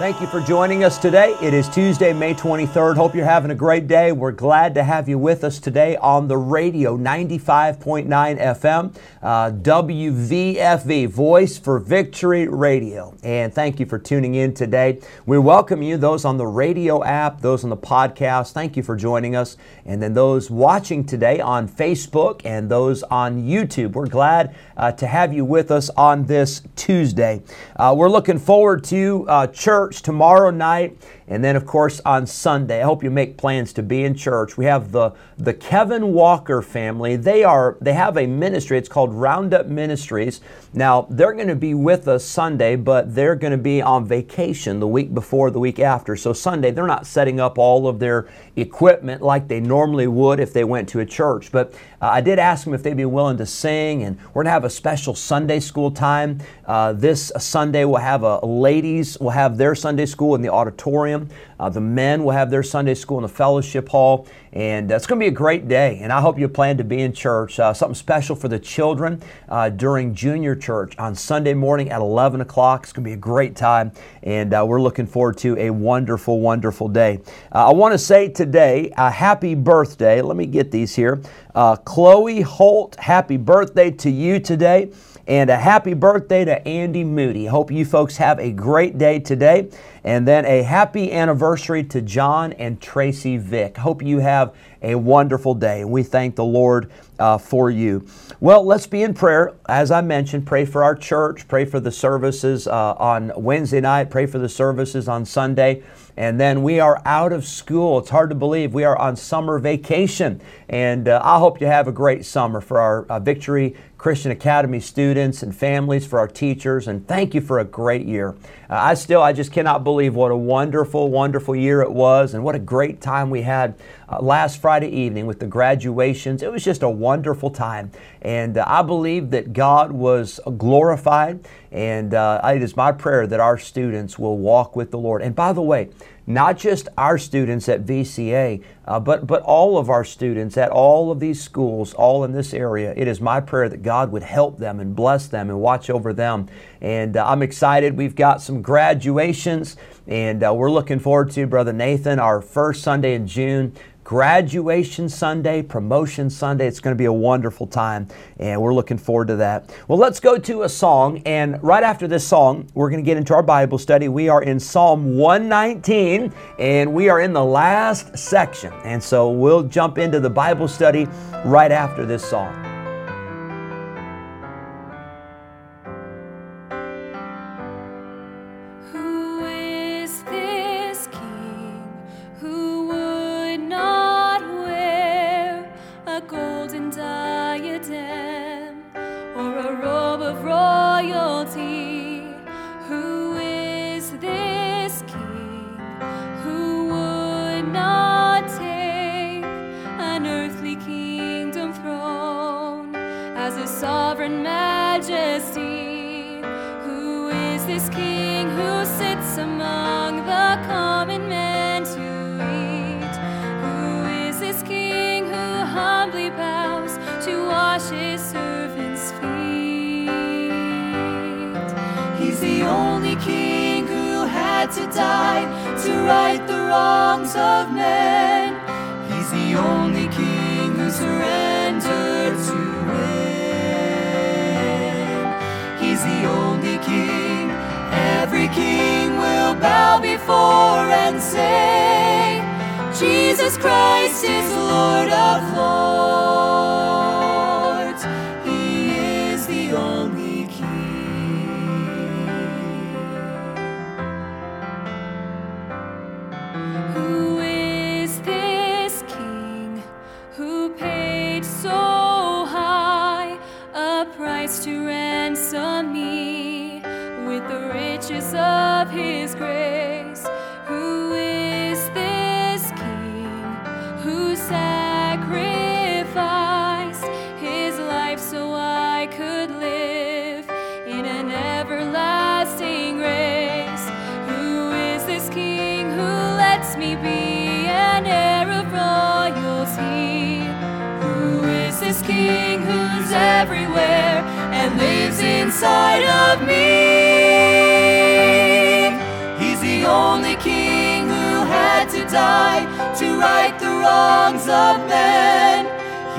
Thank you for joining us today. It is Tuesday, May 23rd. Hope you're having a great day. We're glad to have you with us today on the radio, 95.9 FM, uh, WVFV, Voice for Victory Radio. And thank you for tuning in today. We welcome you, those on the radio app, those on the podcast. Thank you for joining us. And then those watching today on Facebook and those on YouTube. We're glad uh, to have you with us on this Tuesday. Uh, we're looking forward to uh, church church tomorrow night and then, of course, on Sunday, I hope you make plans to be in church. We have the, the Kevin Walker family. They are they have a ministry. It's called Roundup Ministries. Now, they're going to be with us Sunday, but they're going to be on vacation the week before, the week after. So Sunday, they're not setting up all of their equipment like they normally would if they went to a church. But uh, I did ask them if they'd be willing to sing, and we're going to have a special Sunday school time. Uh, this Sunday, we'll have a ladies will have their Sunday school in the auditorium. Uh, the men will have their Sunday school in the fellowship hall, and uh, it's going to be a great day. And I hope you plan to be in church. Uh, something special for the children uh, during junior church on Sunday morning at 11 o'clock. It's going to be a great time, and uh, we're looking forward to a wonderful, wonderful day. Uh, I want to say today, a happy birthday. Let me get these here. Chloe Holt, happy birthday to you today. And a happy birthday to Andy Moody. Hope you folks have a great day today. And then a happy anniversary to John and Tracy Vick. Hope you have a wonderful day. And we thank the Lord uh, for you. Well, let's be in prayer. As I mentioned, pray for our church, pray for the services uh, on Wednesday night, pray for the services on Sunday. And then we are out of school. It's hard to believe we are on summer vacation. And uh, I hope you have a great summer for our uh, Victory Christian Academy students and families, for our teachers. And thank you for a great year. Uh, I still, I just cannot believe what a wonderful, wonderful year it was and what a great time we had uh, last Friday evening with the graduations. It was just a wonderful time. And uh, I believe that God was glorified. And uh, it is my prayer that our students will walk with the Lord. And by the way, not just our students at VCA, uh, but, but all of our students at all of these schools, all in this area. It is my prayer that God would help them and bless them and watch over them. And uh, I'm excited. We've got some graduations, and uh, we're looking forward to Brother Nathan, our first Sunday in June graduation Sunday, promotion Sunday. It's going to be a wonderful time, and we're looking forward to that. Well, let's go to a song, and right after this song, we're going to get into our Bible study. We are in Psalm 119, and we are in the last section, and so we'll jump into the Bible study right after this song. golden diadem or a robe of royalty. Who is this king who would not take an earthly kingdom throne as a sovereign majesty? Who is this king who says? To die to right the wrongs of men. He's the only king who surrendered to win. He's the only king every king will bow before and say, Jesus Christ is Lord of Lords. King who's everywhere and lives inside of me? He's the only king who had to die to right the wrongs of men.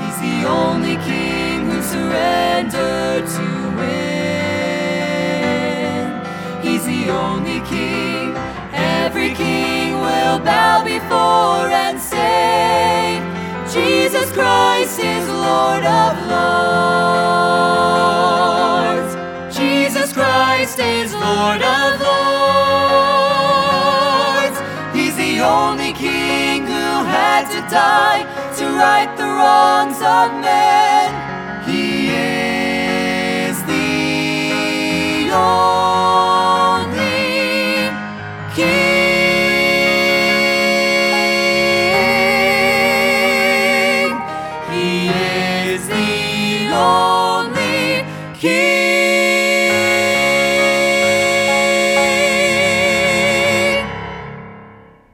He's the only king who surrendered to win. He's the only king every king will bow before and say, Jesus Christ is Lord of Lords. Jesus Christ is Lord of Lords. He's the only king who had to die to right the wrongs of men. Only King.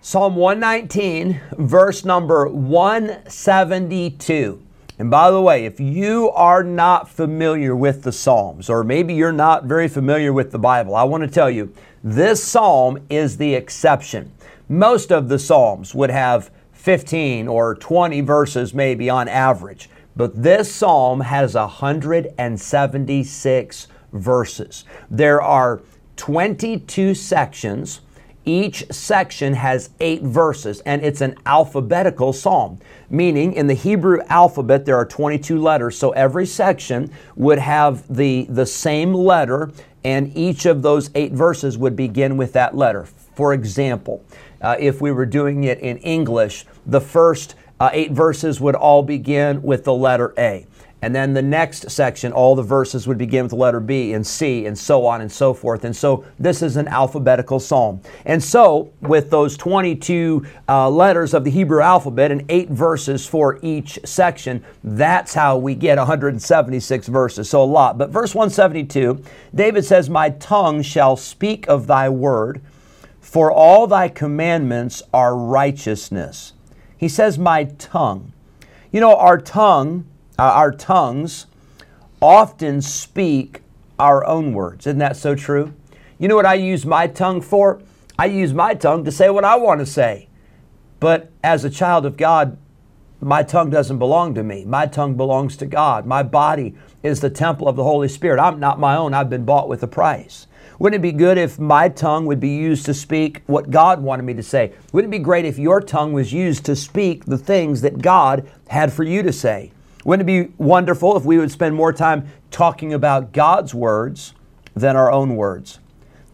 Psalm 119, verse number 172. And by the way, if you are not familiar with the Psalms, or maybe you're not very familiar with the Bible, I want to tell you this Psalm is the exception. Most of the Psalms would have 15 or 20 verses, maybe on average, but this Psalm has 176 verses. There are 22 sections. Each section has eight verses, and it's an alphabetical psalm, meaning in the Hebrew alphabet there are 22 letters, so every section would have the, the same letter, and each of those eight verses would begin with that letter. For example, uh, if we were doing it in English, the first uh, eight verses would all begin with the letter A. And then the next section, all the verses would begin with the letter B and C and so on and so forth. And so this is an alphabetical psalm. And so, with those 22 uh, letters of the Hebrew alphabet and eight verses for each section, that's how we get 176 verses. So, a lot. But verse 172, David says, My tongue shall speak of thy word, for all thy commandments are righteousness. He says, My tongue. You know, our tongue uh, our tongues often speak our own words. Isn't that so true? You know what I use my tongue for? I use my tongue to say what I want to say. But as a child of God, my tongue doesn't belong to me. My tongue belongs to God. My body is the temple of the Holy Spirit. I'm not my own. I've been bought with a price. Wouldn't it be good if my tongue would be used to speak what God wanted me to say? Wouldn't it be great if your tongue was used to speak the things that God had for you to say? Wouldn't it be wonderful if we would spend more time talking about God's words than our own words?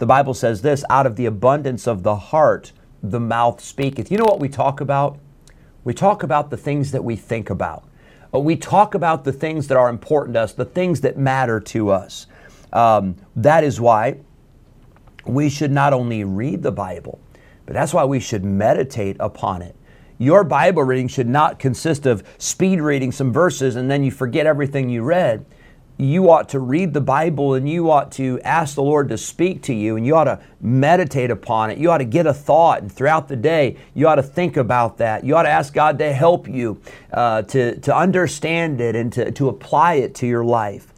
The Bible says this out of the abundance of the heart, the mouth speaketh. You know what we talk about? We talk about the things that we think about. We talk about the things that are important to us, the things that matter to us. Um, that is why we should not only read the Bible, but that's why we should meditate upon it. Your Bible reading should not consist of speed reading some verses and then you forget everything you read. You ought to read the Bible and you ought to ask the Lord to speak to you and you ought to meditate upon it. You ought to get a thought and throughout the day you ought to think about that. You ought to ask God to help you uh, to, to understand it and to, to apply it to your life.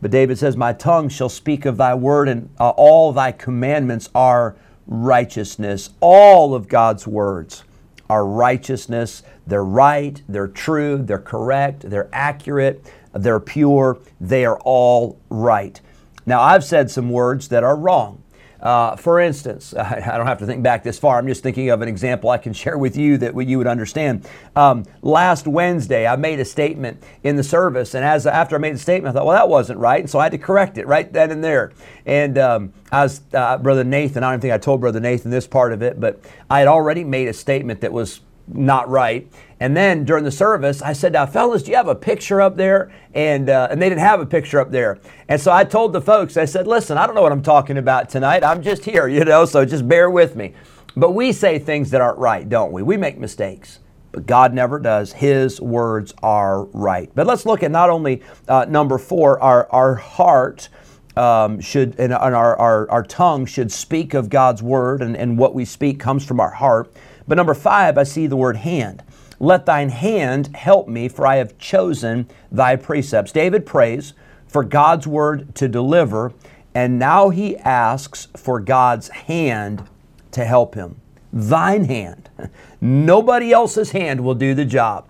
But David says, My tongue shall speak of thy word, and uh, all thy commandments are righteousness. All of God's words are righteousness. They're right, they're true, they're correct, they're accurate, they're pure, they are all right. Now, I've said some words that are wrong. Uh, for instance, I don't have to think back this far. I'm just thinking of an example I can share with you that you would understand. Um, last Wednesday, I made a statement in the service, and as after I made the statement, I thought, well, that wasn't right, and so I had to correct it right then and there. And um, I was uh, Brother Nathan. I don't think I told Brother Nathan this part of it, but I had already made a statement that was not right. And then during the service, I said, "Now, fellas, do you have a picture up there?" And uh, and they didn't have a picture up there. And so I told the folks, I said, "Listen, I don't know what I'm talking about tonight. I'm just here, you know. So just bear with me." But we say things that aren't right, don't we? We make mistakes. But God never does. His words are right. But let's look at not only uh, number four, our, our heart um, should, and, and our, our, our tongue should speak of God's word, and, and what we speak comes from our heart. But number five, I see the word hand. Let thine hand help me, for I have chosen thy precepts. David prays for God's word to deliver, and now he asks for God's hand to help him. Thine hand. Nobody else's hand will do the job.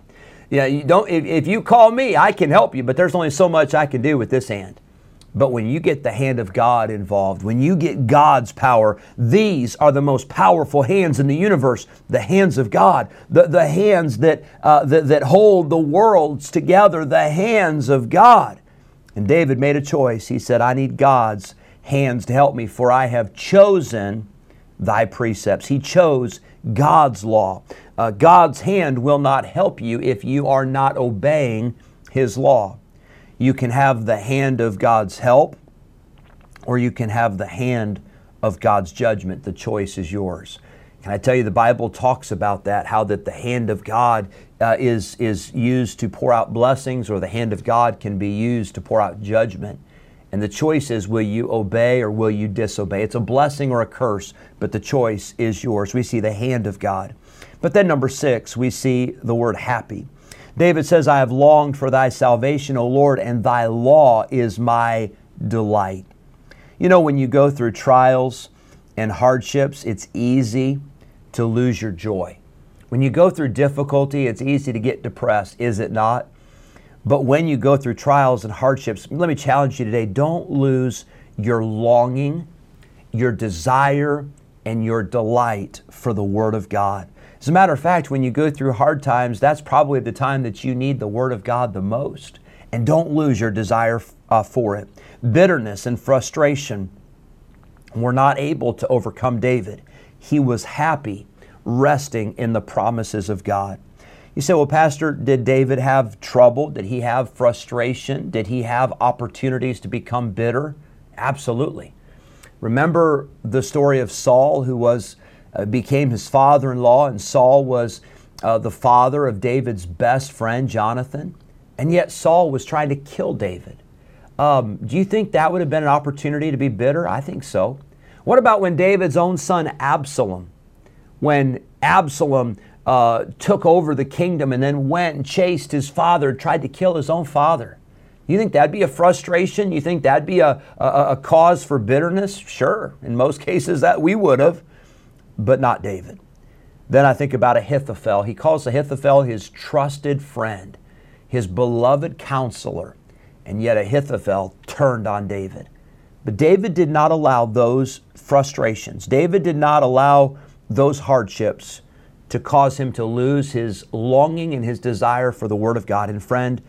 Yeah, you don't if, if you call me, I can help you, but there's only so much I can do with this hand. But when you get the hand of God involved, when you get God's power, these are the most powerful hands in the universe the hands of God, the, the hands that, uh, that, that hold the worlds together, the hands of God. And David made a choice. He said, I need God's hands to help me, for I have chosen thy precepts. He chose God's law. Uh, God's hand will not help you if you are not obeying His law. You can have the hand of God's help, or you can have the hand of God's judgment. The choice is yours. Can I tell you, the Bible talks about that, how that the hand of God uh, is, is used to pour out blessings, or the hand of God can be used to pour out judgment. And the choice is will you obey or will you disobey? It's a blessing or a curse, but the choice is yours. We see the hand of God. But then, number six, we see the word happy. David says, I have longed for thy salvation, O Lord, and thy law is my delight. You know, when you go through trials and hardships, it's easy to lose your joy. When you go through difficulty, it's easy to get depressed, is it not? But when you go through trials and hardships, let me challenge you today don't lose your longing, your desire, and your delight for the Word of God. As a matter of fact, when you go through hard times, that's probably the time that you need the Word of God the most. And don't lose your desire uh, for it. Bitterness and frustration were not able to overcome David. He was happy resting in the promises of God. You say, well, Pastor, did David have trouble? Did he have frustration? Did he have opportunities to become bitter? Absolutely. Remember the story of Saul, who was uh, became his father in law, and Saul was uh, the father of David's best friend, Jonathan. And yet Saul was trying to kill David. Um, do you think that would have been an opportunity to be bitter? I think so. What about when David's own son, Absalom, when Absalom uh, took over the kingdom and then went and chased his father, tried to kill his own father? You think that'd be a frustration? You think that'd be a, a, a cause for bitterness? Sure. In most cases, that we would have but not David. Then I think about Ahithophel. He calls Ahithophel his trusted friend, his beloved counselor, and yet Ahithophel turned on David. But David did not allow those frustrations, David did not allow those hardships to cause him to lose his longing and his desire for the Word of God. And friend,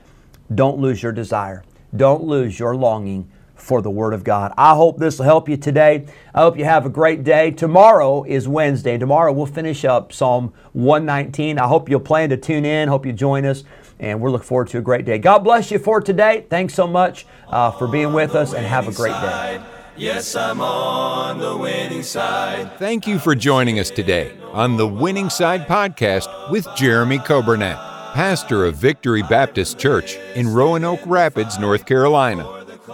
don't lose your desire. Don't lose your longing for the Word of God. I hope this will help you today. I hope you have a great day. Tomorrow is Wednesday. Tomorrow we'll finish up Psalm 119. I hope you'll plan to tune in. Hope you join us. And we're looking forward to a great day. God bless you for today. Thanks so much uh, for being with us and have a great day. Yes, I'm on the winning side. Thank you for joining us today on the Winning Side Podcast with Jeremy Coburnett, pastor of Victory Baptist Church in Roanoke Rapids, North Carolina.